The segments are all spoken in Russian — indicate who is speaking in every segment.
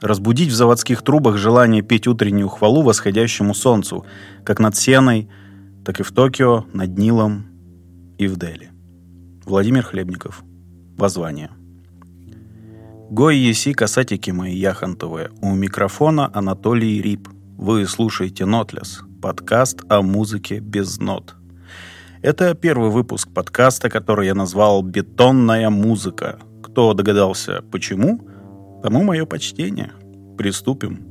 Speaker 1: разбудить в заводских трубах желание петь утреннюю хвалу восходящему солнцу, как над Сеной, так и в Токио, над Нилом и в Дели. Владимир Хлебников. Воззвание. Гой еси касатики мои яхонтовые. У микрофона Анатолий Рип. Вы слушаете Нотлес, подкаст о музыке без нот. Это первый выпуск подкаста, который я назвал «Бетонная музыка». Кто догадался, почему? Тому мое почтение. Приступим.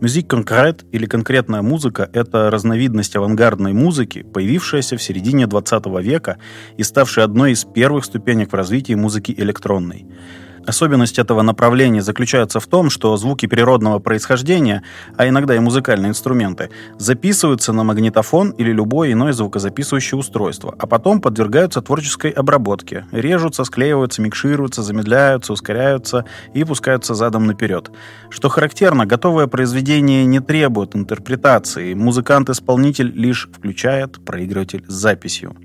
Speaker 1: Мюзик конкрет или конкретная музыка – это разновидность авангардной музыки, появившаяся в середине 20 века и ставшая одной из первых ступенек в развитии музыки электронной – Особенность этого направления заключается в том, что звуки природного происхождения, а иногда и музыкальные инструменты, записываются на магнитофон или любое иное звукозаписывающее устройство, а потом подвергаются творческой обработке, режутся, склеиваются, микшируются, замедляются, ускоряются и пускаются задом наперед. Что характерно, готовое произведение не требует интерпретации, музыкант-исполнитель лишь включает проигрыватель с записью.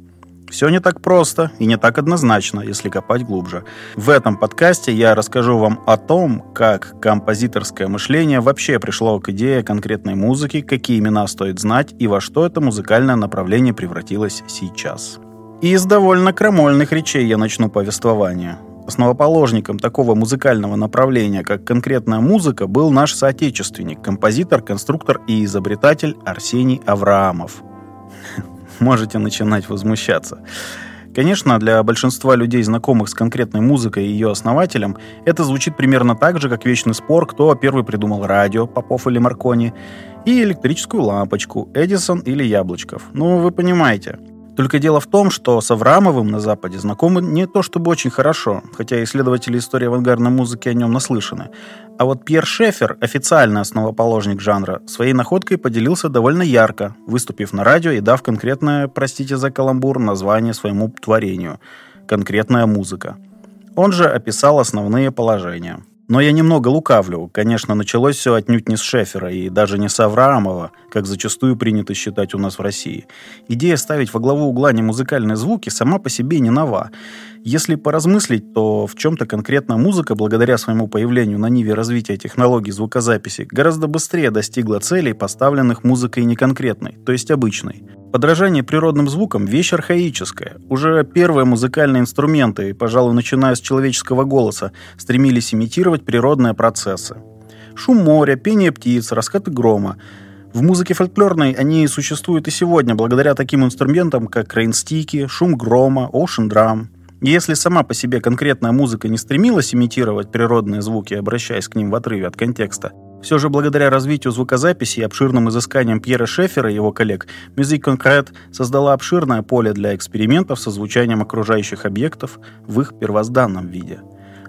Speaker 1: Все не так просто и не так однозначно, если копать глубже. В этом подкасте я расскажу вам о том, как композиторское мышление вообще пришло к идее конкретной музыки, какие имена стоит знать и во что это музыкальное направление превратилось сейчас. И из довольно крамольных речей я начну повествование. Основоположником такого музыкального направления, как конкретная музыка, был наш соотечественник, композитор, конструктор и изобретатель Арсений Авраамов – можете начинать возмущаться. Конечно, для большинства людей, знакомых с конкретной музыкой и ее основателем, это звучит примерно так же, как вечный спор, кто первый придумал радио, Попов или Маркони, и электрическую лампочку, Эдисон или Яблочков. Ну, вы понимаете. Только дело в том, что с Аврамовым на Западе знакомы не то чтобы очень хорошо, хотя исследователи истории авангардной музыки о нем наслышаны. А вот Пьер Шефер, официальный основоположник жанра, своей находкой поделился довольно ярко, выступив на радио и дав конкретное, простите за каламбур, название своему творению – «Конкретная музыка». Он же описал основные положения – но я немного лукавлю. Конечно, началось все отнюдь не с Шефера и даже не с Авраамова, как зачастую принято считать у нас в России. Идея ставить во главу угла не музыкальные звуки сама по себе не нова. Если поразмыслить, то в чем-то конкретно музыка, благодаря своему появлению на ниве развития технологий звукозаписи, гораздо быстрее достигла целей, поставленных музыкой неконкретной, то есть обычной. Подражание природным звукам – вещь архаическая. Уже первые музыкальные инструменты, пожалуй, начиная с человеческого голоса, стремились имитировать природные процессы. Шум моря, пение птиц, раскаты грома. В музыке фольклорной они существуют и сегодня, благодаря таким инструментам, как рейнстики, шум грома. И если сама по себе конкретная музыка не стремилась имитировать природные звуки, обращаясь к ним в отрыве от контекста, все же благодаря развитию звукозаписи и обширным изысканиям Пьера Шефера и его коллег, Music Concrete создала обширное поле для экспериментов со звучанием окружающих объектов в их первозданном виде.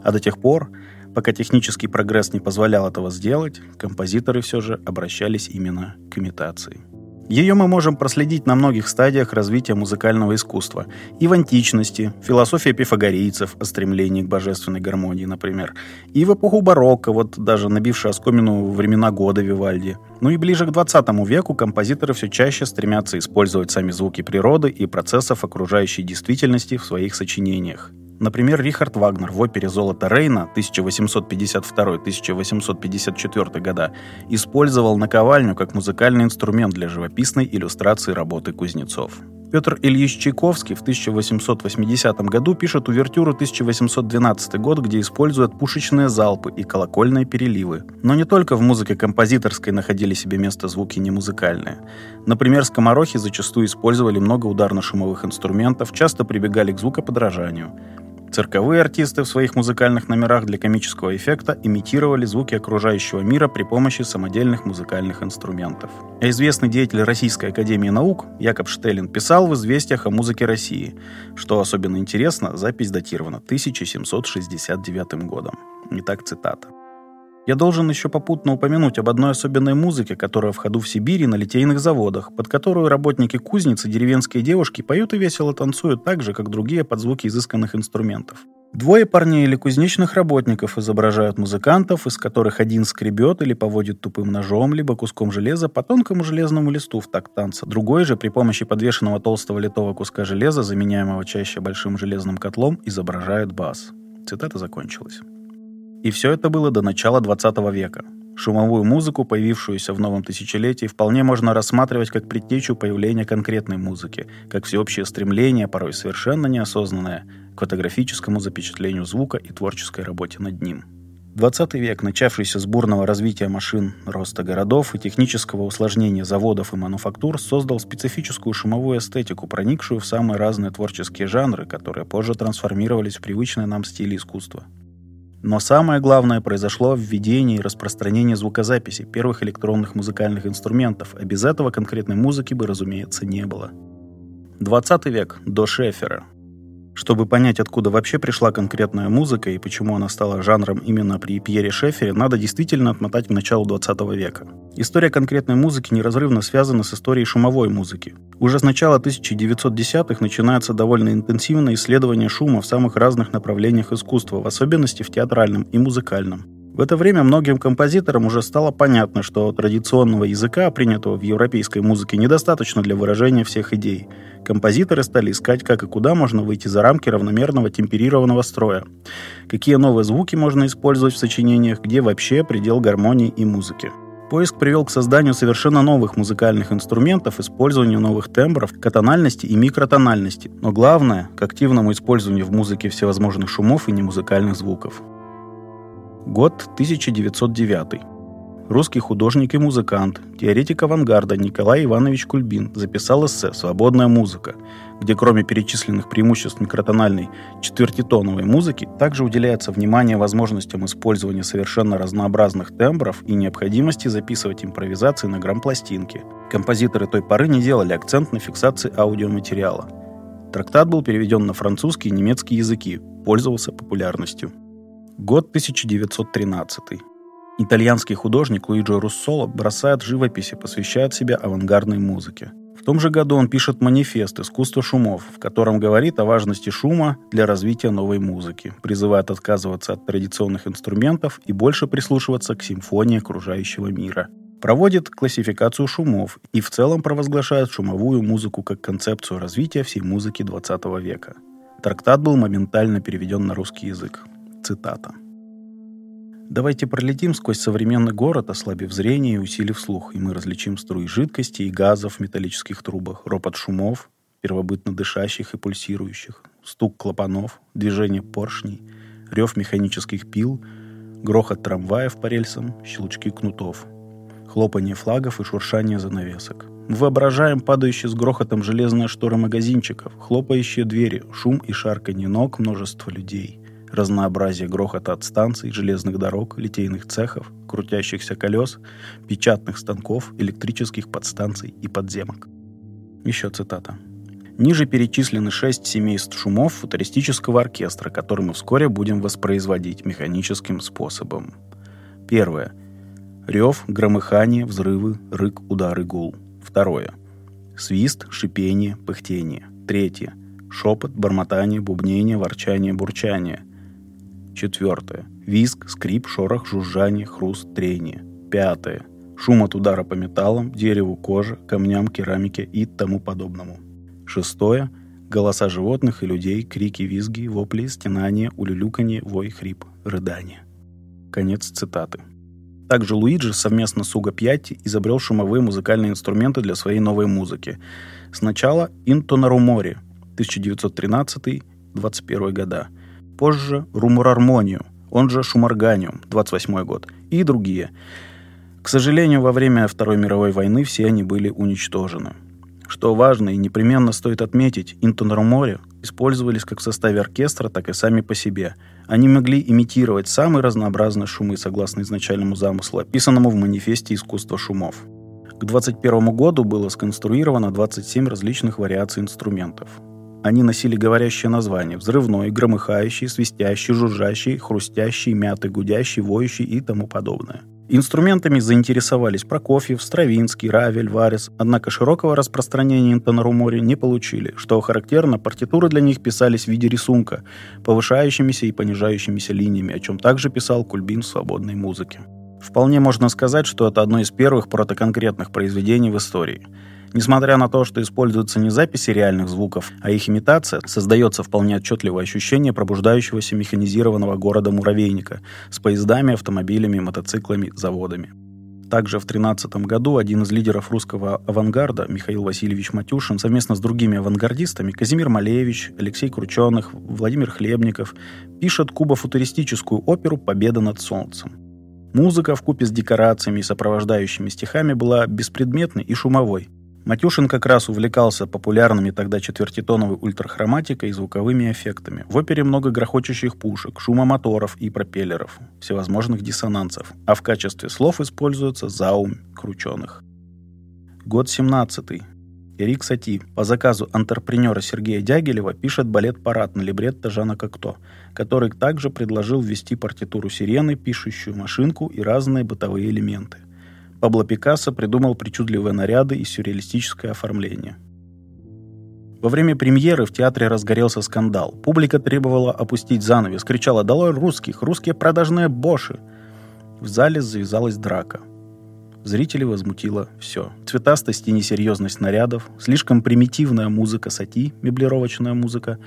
Speaker 1: А до тех пор, пока технический прогресс не позволял этого сделать, композиторы все же обращались именно к имитации. Ее мы можем проследить на многих стадиях развития музыкального искусства. И в античности, философия пифагорейцев о стремлении к божественной гармонии, например. И в эпоху барокко, вот даже набившая оскомину времена года Вивальди. Ну и ближе к 20 веку композиторы все чаще стремятся использовать сами звуки природы и процессов окружающей действительности в своих сочинениях. Например, Рихард Вагнер в опере «Золото Рейна» 1852-1854 года использовал наковальню как музыкальный инструмент для живописной иллюстрации работы кузнецов. Петр Ильич Чайковский в 1880 году пишет увертюру 1812 год, где использует пушечные залпы и колокольные переливы. Но не только в музыке композиторской находили себе место звуки немузыкальные. Например, скоморохи зачастую использовали много ударно-шумовых инструментов, часто прибегали к звукоподражанию. Цирковые артисты в своих музыкальных номерах для комического эффекта имитировали звуки окружающего мира при помощи самодельных музыкальных инструментов. А известный деятель Российской Академии Наук Якоб Штеллин писал в «Известиях о музыке России», что особенно интересно, запись датирована 1769 годом. Итак, цитата. Я должен еще попутно упомянуть об одной особенной музыке, которая в ходу в Сибири на литейных заводах, под которую работники кузницы, деревенские девушки поют и весело танцуют так же, как другие под звуки изысканных инструментов. Двое парней или кузнечных работников изображают музыкантов, из которых один скребет или поводит тупым ножом, либо куском железа по тонкому железному листу в такт танца. Другой же при помощи подвешенного толстого литого куска железа, заменяемого чаще большим железным котлом, изображает бас. Цитата закончилась. И все это было до начала 20 века. Шумовую музыку, появившуюся в новом тысячелетии, вполне можно рассматривать как предтечу появления конкретной музыки, как всеобщее стремление, порой совершенно неосознанное, к фотографическому запечатлению звука и творческой работе над ним. 20 век, начавшийся с бурного развития машин, роста городов и технического усложнения заводов и мануфактур, создал специфическую шумовую эстетику, проникшую в самые разные творческие жанры, которые позже трансформировались в привычные нам стили искусства. Но самое главное произошло в введении и распространении звукозаписи первых электронных музыкальных инструментов, а без этого конкретной музыки бы, разумеется, не было. 20 век. До Шефера, чтобы понять, откуда вообще пришла конкретная музыка и почему она стала жанром именно при Пьере Шефере, надо действительно отмотать к началу 20 века. История конкретной музыки неразрывно связана с историей шумовой музыки. Уже с начала 1910-х начинается довольно интенсивное исследование шума в самых разных направлениях искусства, в особенности в театральном и музыкальном. В это время многим композиторам уже стало понятно, что традиционного языка, принятого в европейской музыке, недостаточно для выражения всех идей. Композиторы стали искать, как и куда можно выйти за рамки равномерного темперированного строя. Какие новые звуки можно использовать в сочинениях, где вообще предел гармонии и музыки. Поиск привел к созданию совершенно новых музыкальных инструментов, использованию новых тембров, катональности и микротональности, но главное – к активному использованию в музыке всевозможных шумов и немузыкальных звуков. Год 1909. Русский художник и музыкант, теоретик авангарда Николай Иванович Кульбин записал эссе «Свободная музыка», где кроме перечисленных преимуществ микротональной четвертитоновой музыки также уделяется внимание возможностям использования совершенно разнообразных тембров и необходимости записывать импровизации на грампластинке. Композиторы той поры не делали акцент на фиксации аудиоматериала. Трактат был переведен на французский и немецкий языки, пользовался популярностью. Год 1913. Итальянский художник Луиджо Руссоло бросает живопись и посвящает себя авангардной музыке. В том же году он пишет манифест «Искусство шумов», в котором говорит о важности шума для развития новой музыки, призывает отказываться от традиционных инструментов и больше прислушиваться к симфонии окружающего мира. Проводит классификацию шумов и в целом провозглашает шумовую музыку как концепцию развития всей музыки XX века. Трактат был моментально переведен на русский язык. Цитата. Давайте пролетим сквозь современный город, ослабив зрение и усилив слух, и мы различим струи жидкости и газов в металлических трубах, ропот шумов, первобытно дышащих и пульсирующих, стук клапанов, движение поршней, рев механических пил, грохот трамваев по рельсам, щелчки кнутов, хлопанье флагов и шуршание занавесок. Мы воображаем падающие с грохотом железные шторы магазинчиков, хлопающие двери, шум и шарканье ног множества людей — разнообразие грохота от станций, железных дорог, литейных цехов, крутящихся колес, печатных станков, электрических подстанций и подземок. Еще цитата. Ниже перечислены шесть семейств шумов футуристического оркестра, которые мы вскоре будем воспроизводить механическим способом. Первое. Рев, громыхание, взрывы, рык, удары, гул. Второе. Свист, шипение, пыхтение. Третье. Шепот, бормотание, бубнение, ворчание, бурчание. Четвертое. Визг, скрип, шорох, жужжание, хруст, трение. Пятое. Шум от удара по металлам, дереву, коже, камням, керамике и тому подобному. Шестое. Голоса животных и людей, крики, визги, вопли, стенания, улюлюканье, вой, хрип, рыдание. Конец цитаты. Также Луиджи совместно с Уго Пьятти изобрел шумовые музыкальные инструменты для своей новой музыки. Сначала «Интонарумори» 1913-21 года – позже румурармонию, он же шуморганиум, 28 год, и другие. К сожалению, во время Второй мировой войны все они были уничтожены. Что важно и непременно стоит отметить, интонарумори использовались как в составе оркестра, так и сами по себе. Они могли имитировать самые разнообразные шумы согласно изначальному замыслу, описанному в манифесте искусства шумов. К 2021 году было сконструировано 27 различных вариаций инструментов. Они носили говорящее название – взрывной, громыхающий, свистящий, жужжащий, хрустящий, мятый, гудящий, воющий и тому подобное. Инструментами заинтересовались Прокофьев, Стравинский, Равель, Варис, однако широкого распространения интонарумори не получили, что характерно, партитуры для них писались в виде рисунка, повышающимися и понижающимися линиями, о чем также писал Кульбин в свободной музыке. Вполне можно сказать, что это одно из первых протоконкретных произведений в истории – Несмотря на то, что используются не записи реальных звуков, а их имитация, создается вполне отчетливое ощущение пробуждающегося механизированного города-муравейника с поездами, автомобилями, мотоциклами, заводами. Также в 2013 году один из лидеров русского авангарда, Михаил Васильевич Матюшин, совместно с другими авангардистами, Казимир Малевич, Алексей Крученых, Владимир Хлебников, пишет кубофутуристическую оперу «Победа над солнцем». Музыка в купе с декорациями и сопровождающими стихами была беспредметной и шумовой. Матюшин как раз увлекался популярными тогда четвертитоновой ультрахроматикой и звуковыми эффектами. В опере много грохочущих пушек, шума моторов и пропеллеров, всевозможных диссонансов, а в качестве слов используется заум крученых. Год 17 Эрик Сати по заказу антрепренера Сергея Дягилева пишет балет-парад на либретто Жана Кокто, который также предложил ввести партитуру сирены, пишущую машинку и разные бытовые элементы. Пабло Пикассо придумал причудливые наряды и сюрреалистическое оформление. Во время премьеры в театре разгорелся скандал. Публика требовала опустить занавес, кричала «Долой русских! Русские продажные боши!» В зале завязалась драка. Зрители возмутило все. Цветастость и несерьезность нарядов, слишком примитивная музыка сати, меблировочная музыка,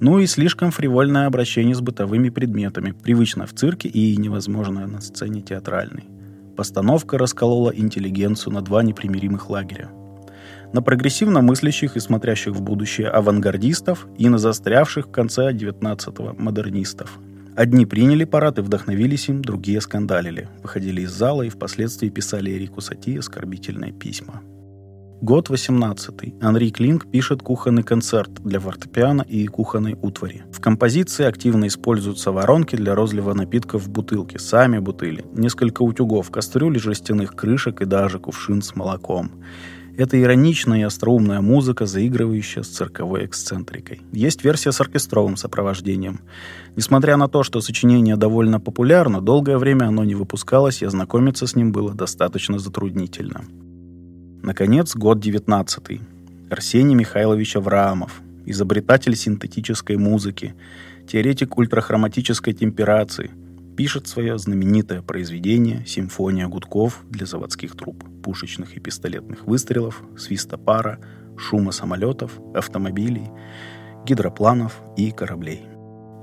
Speaker 1: ну и слишком фривольное обращение с бытовыми предметами, привычно в цирке и невозможное на сцене театральной. Постановка расколола интеллигенцию на два непримиримых лагеря. На прогрессивно мыслящих и смотрящих в будущее авангардистов и на застрявших в конце 19-го модернистов. Одни приняли парад и вдохновились им, другие скандалили, выходили из зала и впоследствии писали Эрику Сати оскорбительные письма. Год 18. Анри Клинк пишет кухонный концерт для фортепиано и кухонной утвари. В композиции активно используются воронки для розлива напитков в бутылке, сами бутыли, несколько утюгов, кастрюли жестяных крышек и даже кувшин с молоком. Это ироничная и остроумная музыка, заигрывающая с цирковой эксцентрикой. Есть версия с оркестровым сопровождением. Несмотря на то, что сочинение довольно популярно, долгое время оно не выпускалось, и ознакомиться с ним было достаточно затруднительно. Наконец, год 19 Арсений Михайлович Авраамов, изобретатель синтетической музыки, теоретик ультрахроматической темперации, пишет свое знаменитое произведение «Симфония гудков для заводских труб, пушечных и пистолетных выстрелов, свиста пара, шума самолетов, автомобилей, гидропланов и кораблей».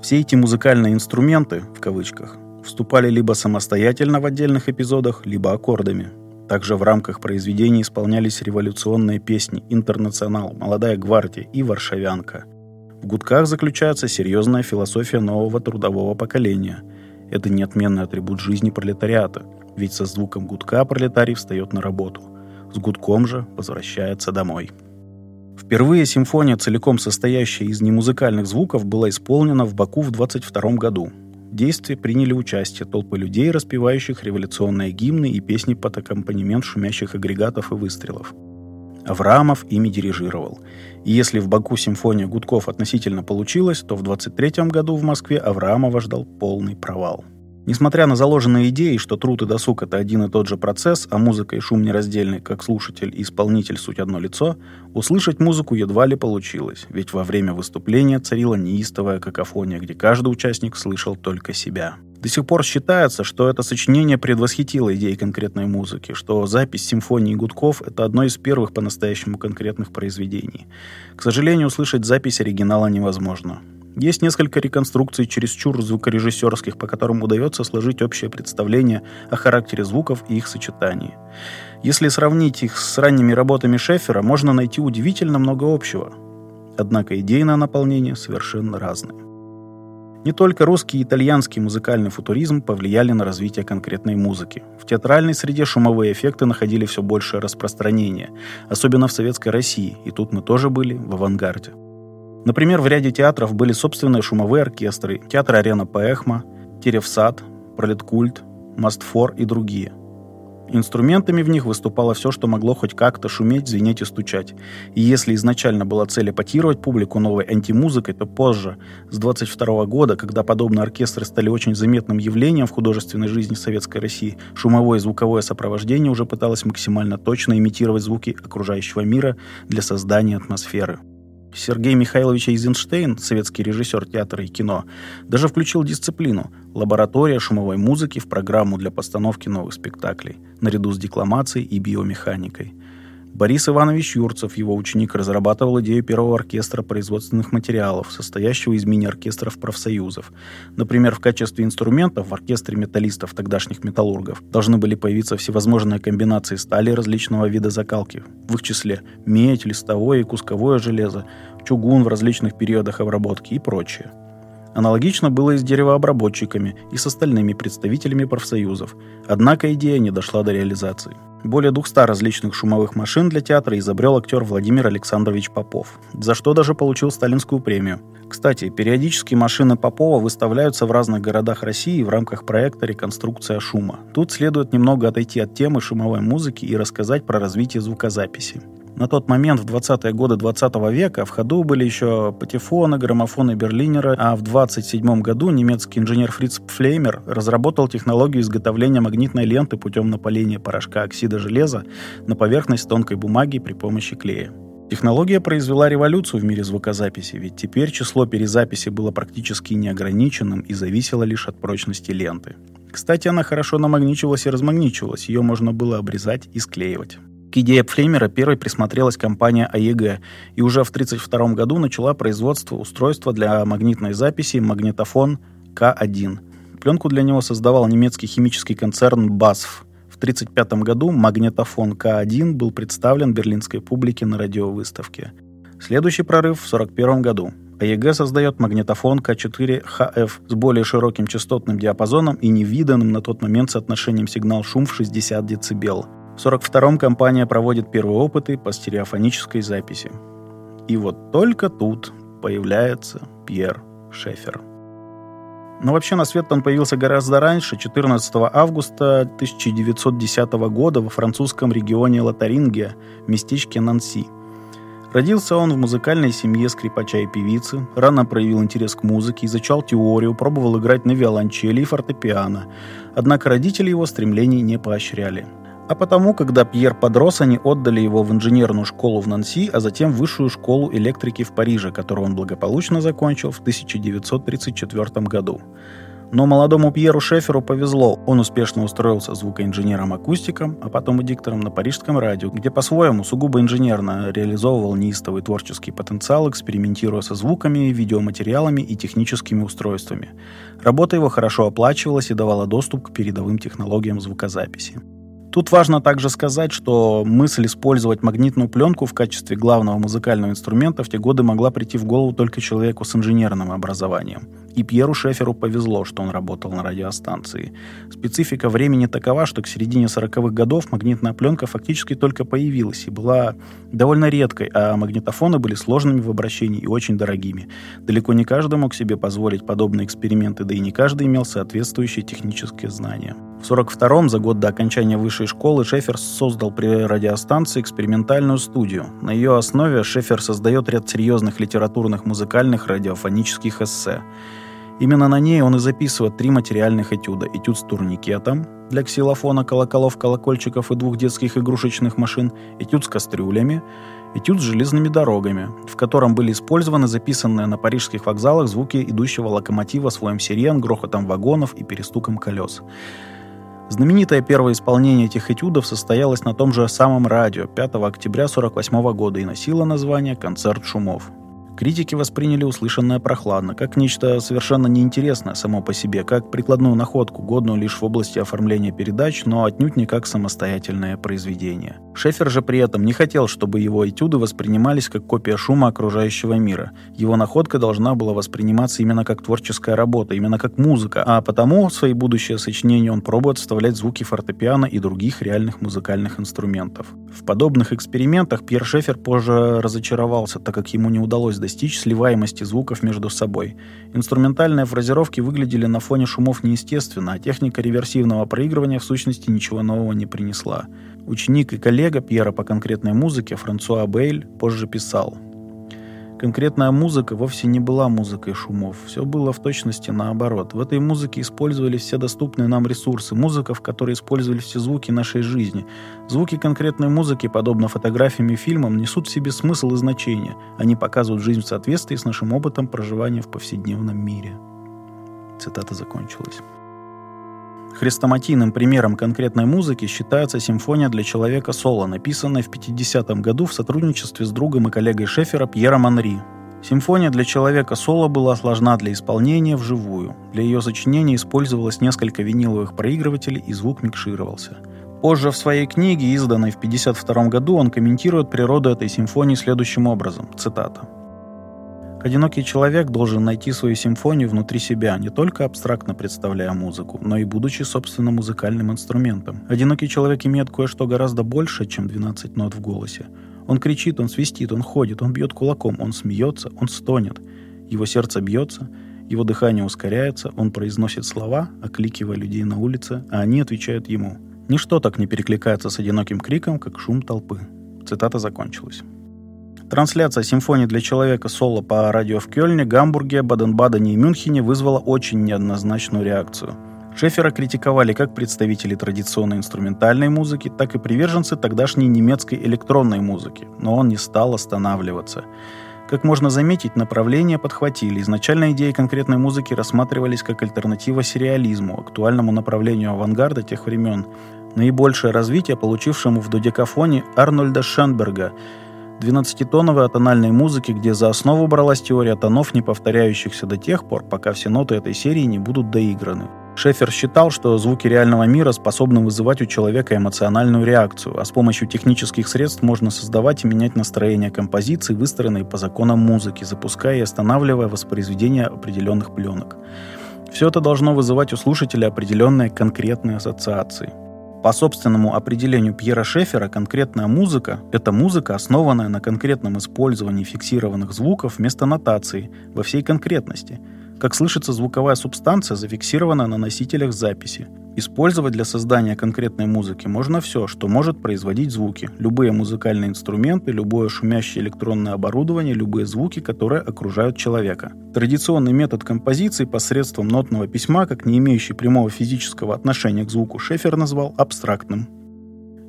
Speaker 1: Все эти музыкальные инструменты, в кавычках, вступали либо самостоятельно в отдельных эпизодах, либо аккордами – также в рамках произведений исполнялись революционные песни «Интернационал», «Молодая гвардия» и «Варшавянка». В гудках заключается серьезная философия нового трудового поколения. Это неотменный атрибут жизни пролетариата, ведь со звуком гудка пролетарий встает на работу. С гудком же возвращается домой. Впервые симфония, целиком состоящая из немузыкальных звуков, была исполнена в Баку в 22 году действии приняли участие толпы людей, распевающих революционные гимны и песни под аккомпанемент шумящих агрегатов и выстрелов. Авраамов ими дирижировал. И если в Баку симфония гудков относительно получилась, то в 23 году в Москве Авраамова ждал полный провал. Несмотря на заложенные идеи, что труд и досуг — это один и тот же процесс, а музыка и шум нераздельны, как слушатель и исполнитель суть одно лицо, услышать музыку едва ли получилось, ведь во время выступления царила неистовая какофония, где каждый участник слышал только себя. До сих пор считается, что это сочинение предвосхитило идеи конкретной музыки, что запись симфонии гудков — это одно из первых по-настоящему конкретных произведений. К сожалению, услышать запись оригинала невозможно. Есть несколько реконструкций чересчур звукорежиссерских, по которым удается сложить общее представление о характере звуков и их сочетании. Если сравнить их с ранними работами Шефера, можно найти удивительно много общего. Однако идейное наполнение совершенно разное. Не только русский и итальянский музыкальный футуризм повлияли на развитие конкретной музыки. В театральной среде шумовые эффекты находили все большее распространение, особенно в Советской России, и тут мы тоже были в авангарде. Например, в ряде театров были собственные шумовые оркестры, театр «Арена Паэхма», «Теревсад», «Пролеткульт», «Мастфор» и другие. Инструментами в них выступало все, что могло хоть как-то шуметь, звенеть и стучать. И если изначально была цель эпатировать публику новой антимузыкой, то позже, с 22 года, когда подобные оркестры стали очень заметным явлением в художественной жизни Советской России, шумовое и звуковое сопровождение уже пыталось максимально точно имитировать звуки окружающего мира для создания атмосферы. Сергей Михайлович Эйзенштейн, советский режиссер театра и кино, даже включил дисциплину «Лаборатория шумовой музыки» в программу для постановки новых спектаклей, наряду с декламацией и биомеханикой. Борис Иванович Юрцев, его ученик, разрабатывал идею первого оркестра производственных материалов, состоящего из мини-оркестров профсоюзов. Например, в качестве инструментов в оркестре металлистов, тогдашних металлургов, должны были появиться всевозможные комбинации стали различного вида закалки, в их числе медь, листовое и кусковое железо, чугун в различных периодах обработки и прочее. Аналогично было и с деревообработчиками и с остальными представителями профсоюзов, однако идея не дошла до реализации. Более 200 различных шумовых машин для театра изобрел актер Владимир Александрович Попов, за что даже получил сталинскую премию. Кстати, периодически машины Попова выставляются в разных городах России в рамках проекта «Реконструкция шума». Тут следует немного отойти от темы шумовой музыки и рассказать про развитие звукозаписи. На тот момент, в 20-е годы 20 века, в ходу были еще патефоны, граммофоны Берлинера, а в 27 году немецкий инженер Фриц Флеймер разработал технологию изготовления магнитной ленты путем напаления порошка оксида железа на поверхность тонкой бумаги при помощи клея. Технология произвела революцию в мире звукозаписи, ведь теперь число перезаписи было практически неограниченным и зависело лишь от прочности ленты. Кстати, она хорошо намагничивалась и размагничивалась, ее можно было обрезать и склеивать. К идее Флеймера первой присмотрелась компания АЕГ и уже в 1932 году начала производство устройства для магнитной записи магнитофон К1. Пленку для него создавал немецкий химический концерн BASF. В 1935 году магнитофон К1 был представлен берлинской публике на радиовыставке. Следующий прорыв в 1941 году. АЕГ создает магнитофон К4ХФ с более широким частотным диапазоном и невиданным на тот момент соотношением сигнал-шум в 60 дБ. В 1942-м компания проводит первые опыты по стереофонической записи. И вот только тут появляется Пьер Шефер. Но вообще на свет он появился гораздо раньше, 14 августа 1910 года во французском регионе Лотарингия, в местечке Нанси. Родился он в музыкальной семье скрипача и певицы, рано проявил интерес к музыке, изучал теорию, пробовал играть на виолончели и фортепиано. Однако родители его стремлений не поощряли – а потому, когда Пьер подрос, они отдали его в инженерную школу в Нанси, а затем в высшую школу электрики в Париже, которую он благополучно закончил в 1934 году. Но молодому Пьеру Шеферу повезло. Он успешно устроился звукоинженером-акустиком, а потом и диктором на парижском радио, где по-своему сугубо инженерно реализовывал неистовый творческий потенциал, экспериментируя со звуками, видеоматериалами и техническими устройствами. Работа его хорошо оплачивалась и давала доступ к передовым технологиям звукозаписи. Тут важно также сказать, что мысль использовать магнитную пленку в качестве главного музыкального инструмента в те годы могла прийти в голову только человеку с инженерным образованием. И Пьеру Шеферу повезло, что он работал на радиостанции. Специфика времени такова, что к середине 40-х годов магнитная пленка фактически только появилась и была довольно редкой, а магнитофоны были сложными в обращении и очень дорогими. Далеко не каждый мог себе позволить подобные эксперименты, да и не каждый имел соответствующие технические знания. В 42-м, за год до окончания высшей школы, Шефер создал при радиостанции экспериментальную студию. На ее основе Шефер создает ряд серьезных литературных, музыкальных, радиофонических эссе. Именно на ней он и записывает три материальных этюда. Этюд с турникетом для ксилофона, колоколов, колокольчиков и двух детских игрушечных машин, этюд с кастрюлями, этюд с железными дорогами, в котором были использованы записанные на парижских вокзалах звуки идущего локомотива с воем сирен, грохотом вагонов и перестуком колес. Знаменитое первое исполнение этих этюдов состоялось на том же самом радио 5 октября 1948 года и носило название «Концерт шумов». Критики восприняли услышанное прохладно, как нечто совершенно неинтересное само по себе, как прикладную находку, годную лишь в области оформления передач, но отнюдь не как самостоятельное произведение. Шефер же при этом не хотел, чтобы его этюды воспринимались как копия шума окружающего мира. Его находка должна была восприниматься именно как творческая работа, именно как музыка, а потому в свои будущие сочинения он пробует вставлять звуки фортепиано и других реальных музыкальных инструментов. В подобных экспериментах Пьер Шефер позже разочаровался, так как ему не удалось достичь сливаемости звуков между собой. Инструментальные фразировки выглядели на фоне шумов неестественно, а техника реверсивного проигрывания в сущности ничего нового не принесла. Ученик и коллега Пьера по конкретной музыке Франсуа Бейль позже писал – Конкретная музыка вовсе не была музыкой шумов. Все было в точности наоборот. В этой музыке использовались все доступные нам ресурсы. Музыка, в которой использовались все звуки нашей жизни. Звуки конкретной музыки, подобно фотографиям и фильмам, несут в себе смысл и значение. Они показывают жизнь в соответствии с нашим опытом проживания в повседневном мире. Цитата закончилась. Хрестоматийным примером конкретной музыки считается симфония для человека соло, написанная в 50-м году в сотрудничестве с другом и коллегой Шефера Пьером Анри. Симфония для человека соло была сложна для исполнения вживую. Для ее сочинения использовалось несколько виниловых проигрывателей и звук микшировался. Позже в своей книге, изданной в 1952 году, он комментирует природу этой симфонии следующим образом, цитата. Одинокий человек должен найти свою симфонию внутри себя, не только абстрактно представляя музыку, но и будучи собственно музыкальным инструментом. Одинокий человек имеет кое-что гораздо большее, чем 12 нот в голосе. Он кричит, он свистит, он ходит, он бьет кулаком, он смеется, он стонет. Его сердце бьется, его дыхание ускоряется, он произносит слова, окликивая людей на улице, а они отвечают ему. Ничто так не перекликается с одиноким криком, как шум толпы. Цитата закончилась. Трансляция симфонии для человека соло по радио в Кёльне, Гамбурге, Баден-Бадене и Мюнхене вызвала очень неоднозначную реакцию – Шефера критиковали как представители традиционной инструментальной музыки, так и приверженцы тогдашней немецкой электронной музыки, но он не стал останавливаться. Как можно заметить, направления подхватили. Изначально идеи конкретной музыки рассматривались как альтернатива сериализму, актуальному направлению авангарда тех времен, наибольшее развитие получившему в додекафоне Арнольда Шенберга, 12-тоновой атональной музыки, где за основу бралась теория тонов, не повторяющихся до тех пор, пока все ноты этой серии не будут доиграны. Шефер считал, что звуки реального мира способны вызывать у человека эмоциональную реакцию, а с помощью технических средств можно создавать и менять настроение композиций, выстроенные по законам музыки, запуская и останавливая воспроизведение определенных пленок. Все это должно вызывать у слушателя определенные конкретные ассоциации. По собственному определению Пьера Шефера, конкретная музыка – это музыка, основанная на конкретном использовании фиксированных звуков вместо нотации во всей конкретности – как слышится звуковая субстанция, зафиксированная на носителях записи. Использовать для создания конкретной музыки можно все, что может производить звуки. Любые музыкальные инструменты, любое шумящее электронное оборудование, любые звуки, которые окружают человека. Традиционный метод композиции посредством нотного письма, как не имеющий прямого физического отношения к звуку, Шефер назвал абстрактным.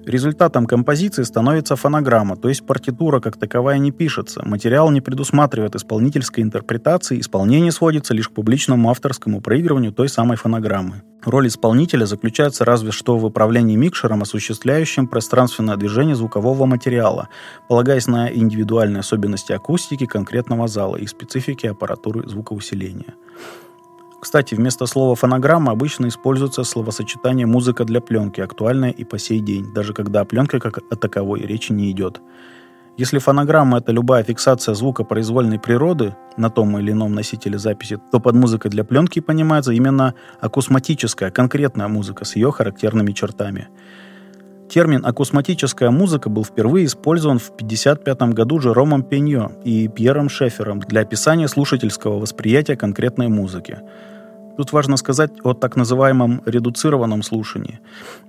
Speaker 1: Результатом композиции становится фонограмма, то есть партитура как таковая не пишется, материал не предусматривает исполнительской интерпретации, исполнение сводится лишь к публичному авторскому проигрыванию той самой фонограммы. Роль исполнителя заключается разве что в управлении микшером, осуществляющим пространственное движение звукового материала, полагаясь на индивидуальные особенности акустики конкретного зала и специфики аппаратуры звукоусиления. Кстати, вместо слова «фонограмма» обычно используется словосочетание «музыка для пленки», актуальное и по сей день, даже когда о пленке как о таковой речи не идет. Если фонограмма — это любая фиксация звука произвольной природы на том или ином носителе записи, то под музыкой для пленки понимается именно акусматическая, конкретная музыка с ее характерными чертами. Термин «акусматическая музыка» был впервые использован в 1955 году Жеромом Пеньо и Пьером Шефером для описания слушательского восприятия конкретной музыки — Тут важно сказать о так называемом редуцированном слушании.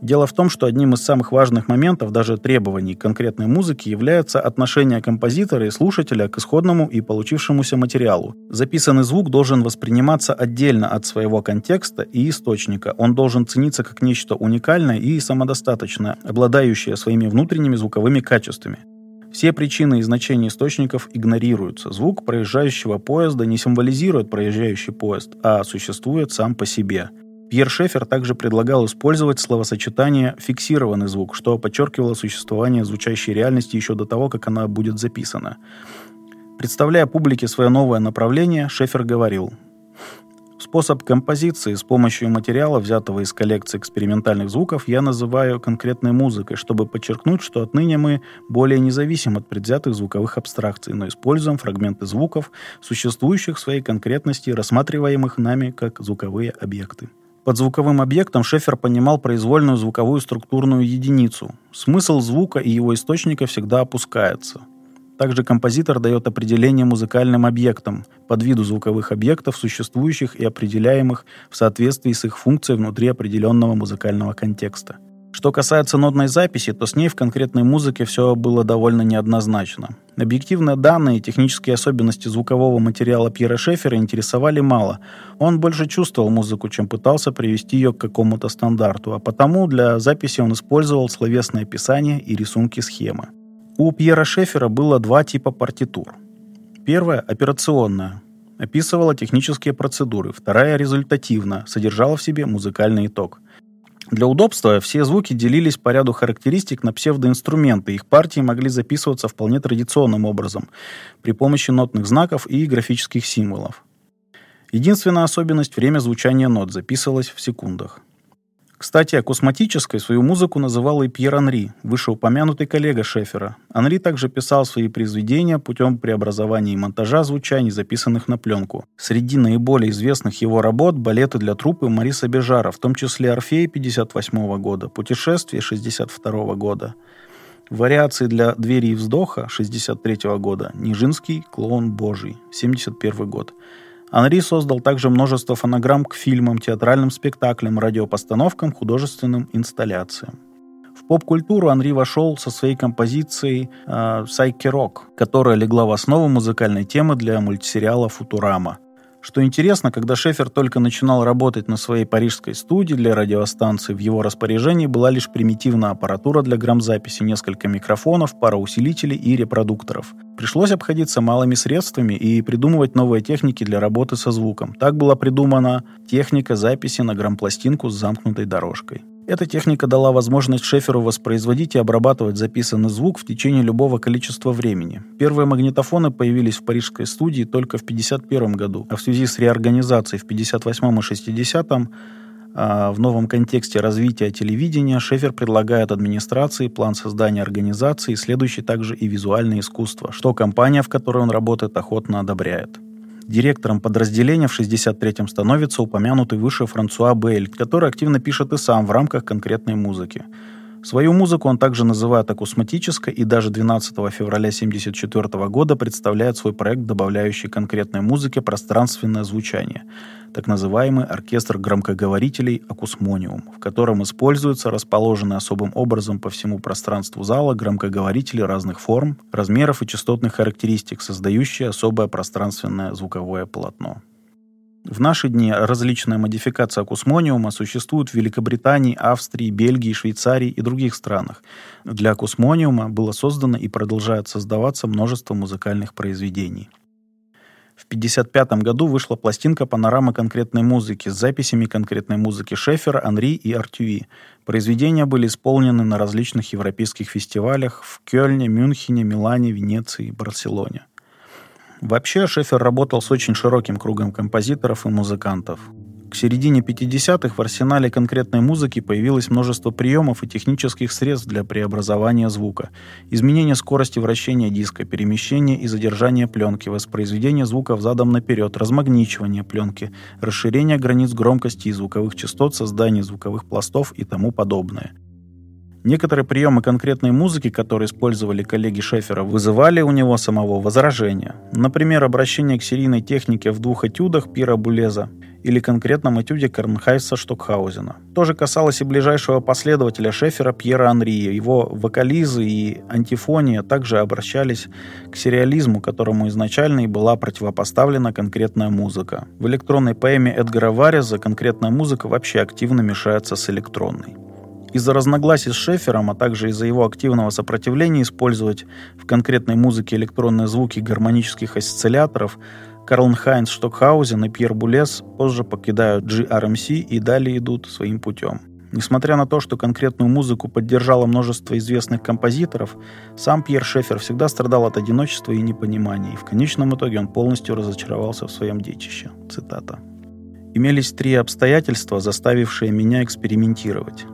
Speaker 1: Дело в том, что одним из самых важных моментов, даже требований конкретной музыки, является отношение композитора и слушателя к исходному и получившемуся материалу. Записанный звук должен восприниматься отдельно от своего контекста и источника. Он должен цениться как нечто уникальное и самодостаточное, обладающее своими внутренними звуковыми качествами. Все причины и значения источников игнорируются. Звук проезжающего поезда не символизирует проезжающий поезд, а существует сам по себе. Пьер Шефер также предлагал использовать словосочетание «фиксированный звук», что подчеркивало существование звучащей реальности еще до того, как она будет записана. Представляя публике свое новое направление, Шефер говорил Способ композиции с помощью материала, взятого из коллекции экспериментальных звуков, я называю конкретной музыкой, чтобы подчеркнуть, что отныне мы более не зависим от предвзятых звуковых абстракций, но используем фрагменты звуков, существующих в своей конкретности, рассматриваемых нами как звуковые объекты. Под звуковым объектом Шефер понимал произвольную звуковую структурную единицу. Смысл звука и его источника всегда опускается – также композитор дает определение музыкальным объектам, под виду звуковых объектов, существующих и определяемых в соответствии с их функцией внутри определенного музыкального контекста. Что касается нотной записи, то с ней в конкретной музыке все было довольно неоднозначно. Объективные данные и технические особенности звукового материала Пьера Шефера интересовали мало. Он больше чувствовал музыку, чем пытался привести ее к какому-то стандарту, а потому для записи он использовал словесное описание и рисунки схемы. У Пьера Шефера было два типа партитур. Первая – операционная, описывала технические процедуры, вторая – результативная, содержала в себе музыкальный итог. Для удобства все звуки делились по ряду характеристик на псевдоинструменты. Их партии могли записываться вполне традиционным образом, при помощи нотных знаков и графических символов. Единственная особенность – время звучания нот записывалось в секундах. Кстати, акусматической свою музыку называл и Пьер Анри, вышеупомянутый коллега Шефера. Анри также писал свои произведения путем преобразования и монтажа звучаний, записанных на пленку. Среди наиболее известных его работ – балеты для труппы Мариса Бежара, в том числе «Орфей» 1958 года, «Путешествие» 1962 года, вариации для «Двери и вздоха» 1963 года, «Нижинский клоун Божий» 1971 год – Анри создал также множество фонограмм к фильмам, театральным спектаклям, радиопостановкам, художественным инсталляциям. В поп-культуру Анри вошел со своей композицией э, «Сайки Рок», которая легла в основу музыкальной темы для мультсериала «Футурама». Что интересно, когда Шефер только начинал работать на своей парижской студии для радиостанции, в его распоряжении была лишь примитивная аппаратура для грамзаписи, несколько микрофонов, пара усилителей и репродукторов. Пришлось обходиться малыми средствами и придумывать новые техники для работы со звуком. Так была придумана техника записи на грампластинку с замкнутой дорожкой. Эта техника дала возможность Шеферу воспроизводить и обрабатывать записанный звук в течение любого количества времени. Первые магнитофоны появились в парижской студии только в 1951 году, а в связи с реорганизацией в 1958 и 60 а, в новом контексте развития телевидения Шефер предлагает администрации план создания организации, следующий также и визуальное искусство, что компания, в которой он работает, охотно одобряет. Директором подразделения в 63-м становится упомянутый выше Франсуа Бейль, который активно пишет и сам в рамках конкретной музыки. Свою музыку он также называет акусматической и даже 12 февраля 1974 года представляет свой проект, добавляющий конкретной музыке пространственное звучание – так называемый оркестр громкоговорителей «Акусмониум», в котором используются расположенные особым образом по всему пространству зала громкоговорители разных форм, размеров и частотных характеристик, создающие особое пространственное звуковое полотно. В наши дни различные модификации акусмониума существуют в Великобритании, Австрии, Бельгии, Швейцарии и других странах. Для акусмониума было создано и продолжает создаваться множество музыкальных произведений. В 1955 году вышла пластинка «Панорама конкретной музыки» с записями конкретной музыки Шефера, Анри и Артюи. Произведения были исполнены на различных европейских фестивалях в Кёльне, Мюнхене, Милане, Венеции и Барселоне. Вообще, Шефер работал с очень широким кругом композиторов и музыкантов. К середине 50-х в арсенале конкретной музыки появилось множество приемов и технических средств для преобразования звука. Изменение скорости вращения диска, перемещение и задержание пленки, воспроизведение звуков задом наперед, размагничивание пленки, расширение границ громкости и звуковых частот, создание звуковых пластов и тому подобное. Некоторые приемы конкретной музыки, которые использовали коллеги Шефера, вызывали у него самого возражения. Например, обращение к серийной технике в двух этюдах Пира Булеза или конкретном этюде Корнхайса Штокхаузена. То же касалось и ближайшего последователя Шефера Пьера Анри. Его вокализы и антифония также обращались к сериализму, которому изначально и была противопоставлена конкретная музыка. В электронной поэме Эдгара Вареза конкретная музыка вообще активно мешается с электронной. Из-за разногласий с Шефером, а также из-за его активного сопротивления использовать в конкретной музыке электронные звуки гармонических осцилляторов, Карл Хайнц Штокхаузен и Пьер Булес позже покидают GRMC и далее идут своим путем. Несмотря на то, что конкретную музыку поддержало множество известных композиторов, сам Пьер Шефер всегда страдал от одиночества и непонимания, и в конечном итоге он полностью разочаровался в своем детище. Цитата. «Имелись три обстоятельства, заставившие меня экспериментировать.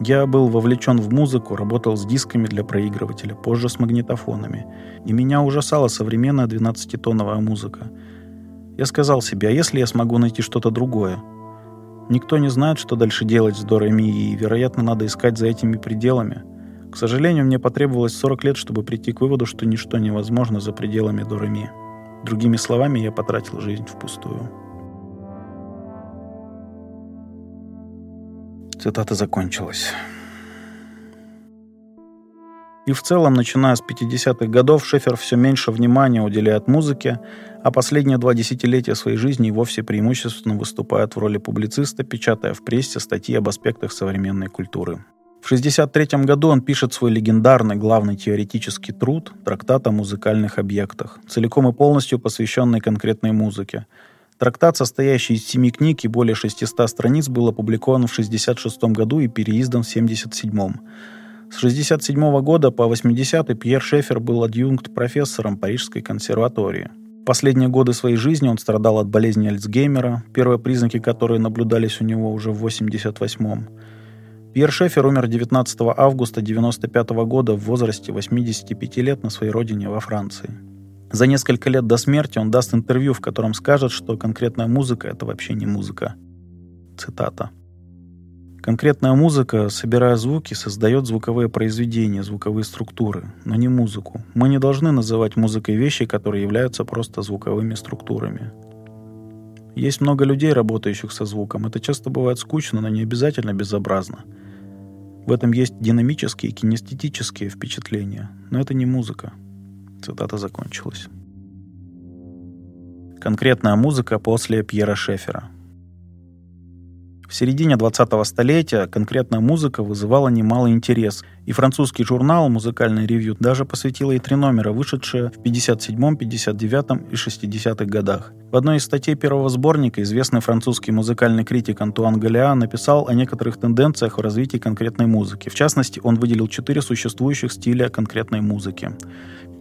Speaker 1: Я был вовлечен в музыку, работал с дисками для проигрывателя, позже с магнитофонами. И меня ужасала современная 12-тоновая музыка. Я сказал себе, а если я смогу найти что-то другое? Никто не знает, что дальше делать с Дорами, и, вероятно, надо искать за этими пределами. К сожалению, мне потребовалось 40 лет, чтобы прийти к выводу, что ничто невозможно за пределами Дорами. Другими словами, я потратил жизнь впустую. Цитата закончилась. И в целом, начиная с 50-х годов, Шефер все меньше внимания уделяет музыке, а последние два десятилетия своей жизни и вовсе преимущественно выступает в роли публициста, печатая в прессе статьи об аспектах современной культуры. В 1963 году он пишет свой легендарный главный теоретический труд «Трактат о музыкальных объектах», целиком и полностью посвященный конкретной музыке – Трактат, состоящий из семи книг и более 600 страниц, был опубликован в 1966 году и переиздан в 1977. С 1967 года по 80 Пьер Шефер был адъюнкт-профессором Парижской консерватории. В последние годы своей жизни он страдал от болезни Альцгеймера, первые признаки которой наблюдались у него уже в 88-м. Пьер Шефер умер 19 августа 1995 года в возрасте 85 лет на своей родине во Франции. За несколько лет до смерти он даст интервью, в котором скажет, что конкретная музыка — это вообще не музыка. Цитата. Конкретная музыка, собирая звуки, создает звуковые произведения, звуковые структуры, но не музыку. Мы не должны называть музыкой вещи, которые являются просто звуковыми структурами. Есть много людей, работающих со звуком. Это часто бывает скучно, но не обязательно безобразно. В этом есть динамические и кинестетические впечатления, но это не музыка. Цитата закончилась. Конкретная музыка после Пьера Шефера. В середине 20-го столетия конкретная музыка вызывала немалый интерес, и французский журнал «Музыкальный ревью» даже посвятил ей три номера, вышедшие в 57-м, 59-м и 60-х годах. В одной из статей первого сборника известный французский музыкальный критик Антуан Галиа написал о некоторых тенденциях в развитии конкретной музыки. В частности, он выделил четыре существующих стиля конкретной музыки.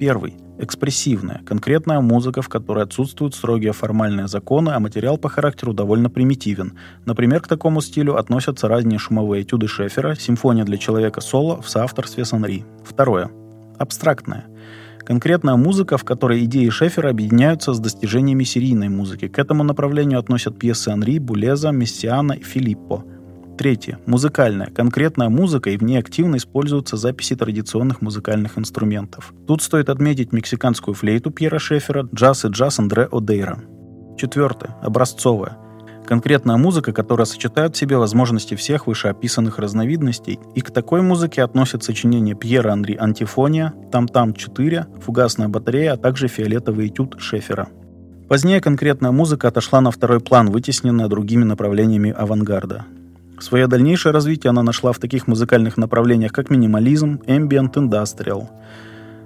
Speaker 1: Первый – экспрессивная, конкретная музыка, в которой отсутствуют строгие формальные законы, а материал по характеру довольно примитивен. Например, к такому стилю относятся ранние шумовые этюды Шефера, симфония для человека соло в соавторстве с Анри. Второе – абстрактная. Конкретная музыка, в которой идеи Шефера объединяются с достижениями серийной музыки. К этому направлению относят пьесы Анри, Булеза, Мессиана и Филиппо – Третье. Музыкальная. Конкретная музыка, и в ней активно используются записи традиционных музыкальных инструментов. Тут стоит отметить мексиканскую флейту Пьера Шефера, джаз и джаз Андре Одейра. Четвертое. Образцовая. Конкретная музыка, которая сочетает в себе возможности всех вышеописанных разновидностей, и к такой музыке относят сочинения Пьера Андри «Антифония», «Там-там-4», «Фугасная батарея», а также «Фиолетовый этюд» Шефера. Позднее конкретная музыка отошла на второй план, вытесненная другими направлениями авангарда. Свое дальнейшее развитие она нашла в таких музыкальных направлениях, как минимализм, ambient, industrial.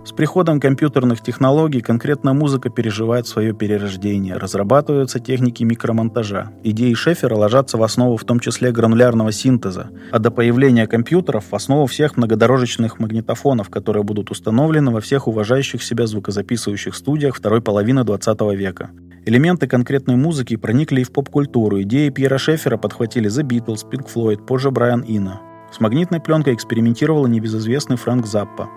Speaker 1: С приходом компьютерных технологий конкретная музыка переживает свое перерождение, разрабатываются техники микромонтажа. Идеи Шефера ложатся в основу в том числе гранулярного синтеза, а до появления компьютеров в основу всех многодорожечных магнитофонов, которые будут установлены во всех уважающих себя звукозаписывающих студиях второй половины 20 века. Элементы конкретной музыки проникли и в поп-культуру. Идеи Пьера Шефера подхватили The Beatles, Pink Floyd, позже Брайан Ина. С магнитной пленкой экспериментировал небезызвестный Фрэнк Заппа.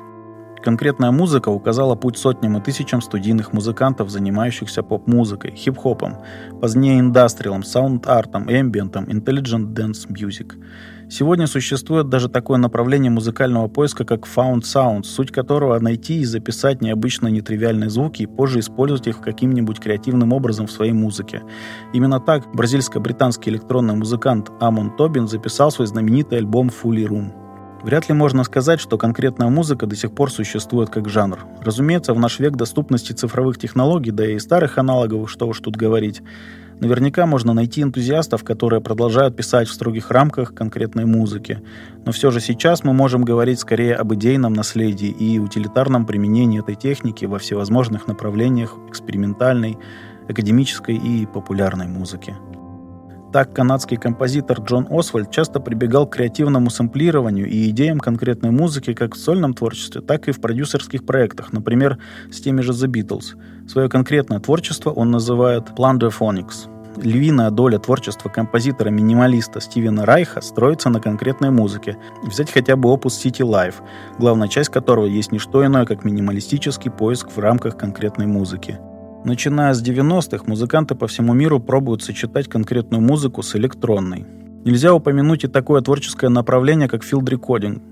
Speaker 1: Конкретная музыка указала путь сотням и тысячам студийных музыкантов, занимающихся поп-музыкой, хип-хопом, позднее индастриалом, саунд-артом, эмбиентом, intelligent dance music. Сегодня существует даже такое направление музыкального поиска, как Found Sounds, суть которого найти и записать необычные нетривиальные звуки и позже использовать их каким-нибудь креативным образом в своей музыке. Именно так бразильско-британский электронный музыкант Амон Тобин записал свой знаменитый альбом Fully Room. Вряд ли можно сказать, что конкретная музыка до сих пор существует как жанр. Разумеется, в наш век доступности цифровых технологий, да и старых аналогов, что уж тут говорить, Наверняка можно найти энтузиастов, которые продолжают писать в строгих рамках конкретной музыки. Но все же сейчас мы можем говорить скорее об идейном наследии и утилитарном применении этой техники во всевозможных направлениях экспериментальной, академической и популярной музыки. Так канадский композитор Джон Освальд часто прибегал к креативному сэмплированию и идеям конкретной музыки как в сольном творчестве, так и в продюсерских проектах, например, с теми же The Beatles. Свое конкретное творчество он называет Plunderphonics. Львиная доля творчества композитора-минималиста Стивена Райха строится на конкретной музыке. Взять хотя бы опус City Life, главная часть которого есть не что иное, как минималистический поиск в рамках конкретной музыки. Начиная с 90-х, музыканты по всему миру пробуют сочетать конкретную музыку с электронной. Нельзя упомянуть и такое творческое направление, как филд-рекодинг,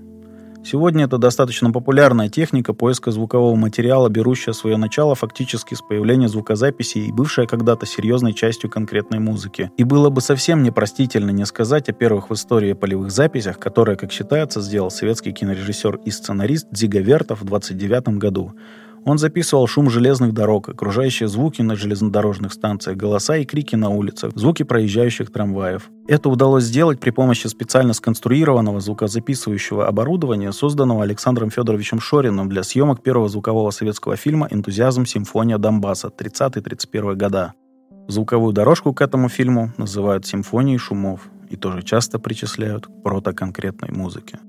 Speaker 1: Сегодня это достаточно популярная техника поиска звукового материала, берущая свое начало фактически с появления звукозаписи и бывшая когда-то серьезной частью конкретной музыки. И было бы совсем непростительно не сказать о первых в истории полевых записях, которые, как считается, сделал советский кинорежиссер и сценарист Дзига Вертов в 29 году. Он записывал шум железных дорог, окружающие звуки на железнодорожных станциях, голоса и крики на улицах, звуки проезжающих трамваев. Это удалось сделать при помощи специально сконструированного звукозаписывающего оборудования, созданного Александром Федоровичем Шориным для съемок первого звукового советского фильма «Энтузиазм. Симфония Донбасса» 30-31 года. Звуковую дорожку к этому фильму называют симфонией шумов и тоже часто причисляют к протоконкретной музыке.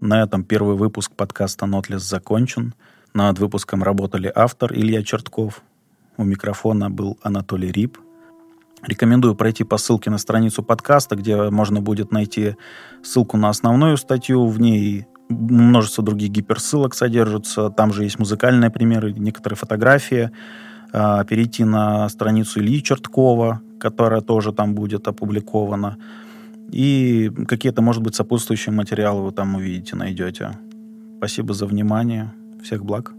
Speaker 1: На этом первый выпуск подкаста «Нотлес» закончен. Над выпуском работали автор Илья Чертков. У микрофона был Анатолий Рип. Рекомендую пройти по ссылке на страницу подкаста, где можно будет найти ссылку на основную статью. В ней множество других гиперссылок содержатся. Там же есть музыкальные примеры, некоторые фотографии. А, перейти на страницу Ильи Черткова, которая тоже там будет опубликована. И какие-то, может быть, сопутствующие материалы вы там увидите, найдете. Спасибо за внимание. Всех благ.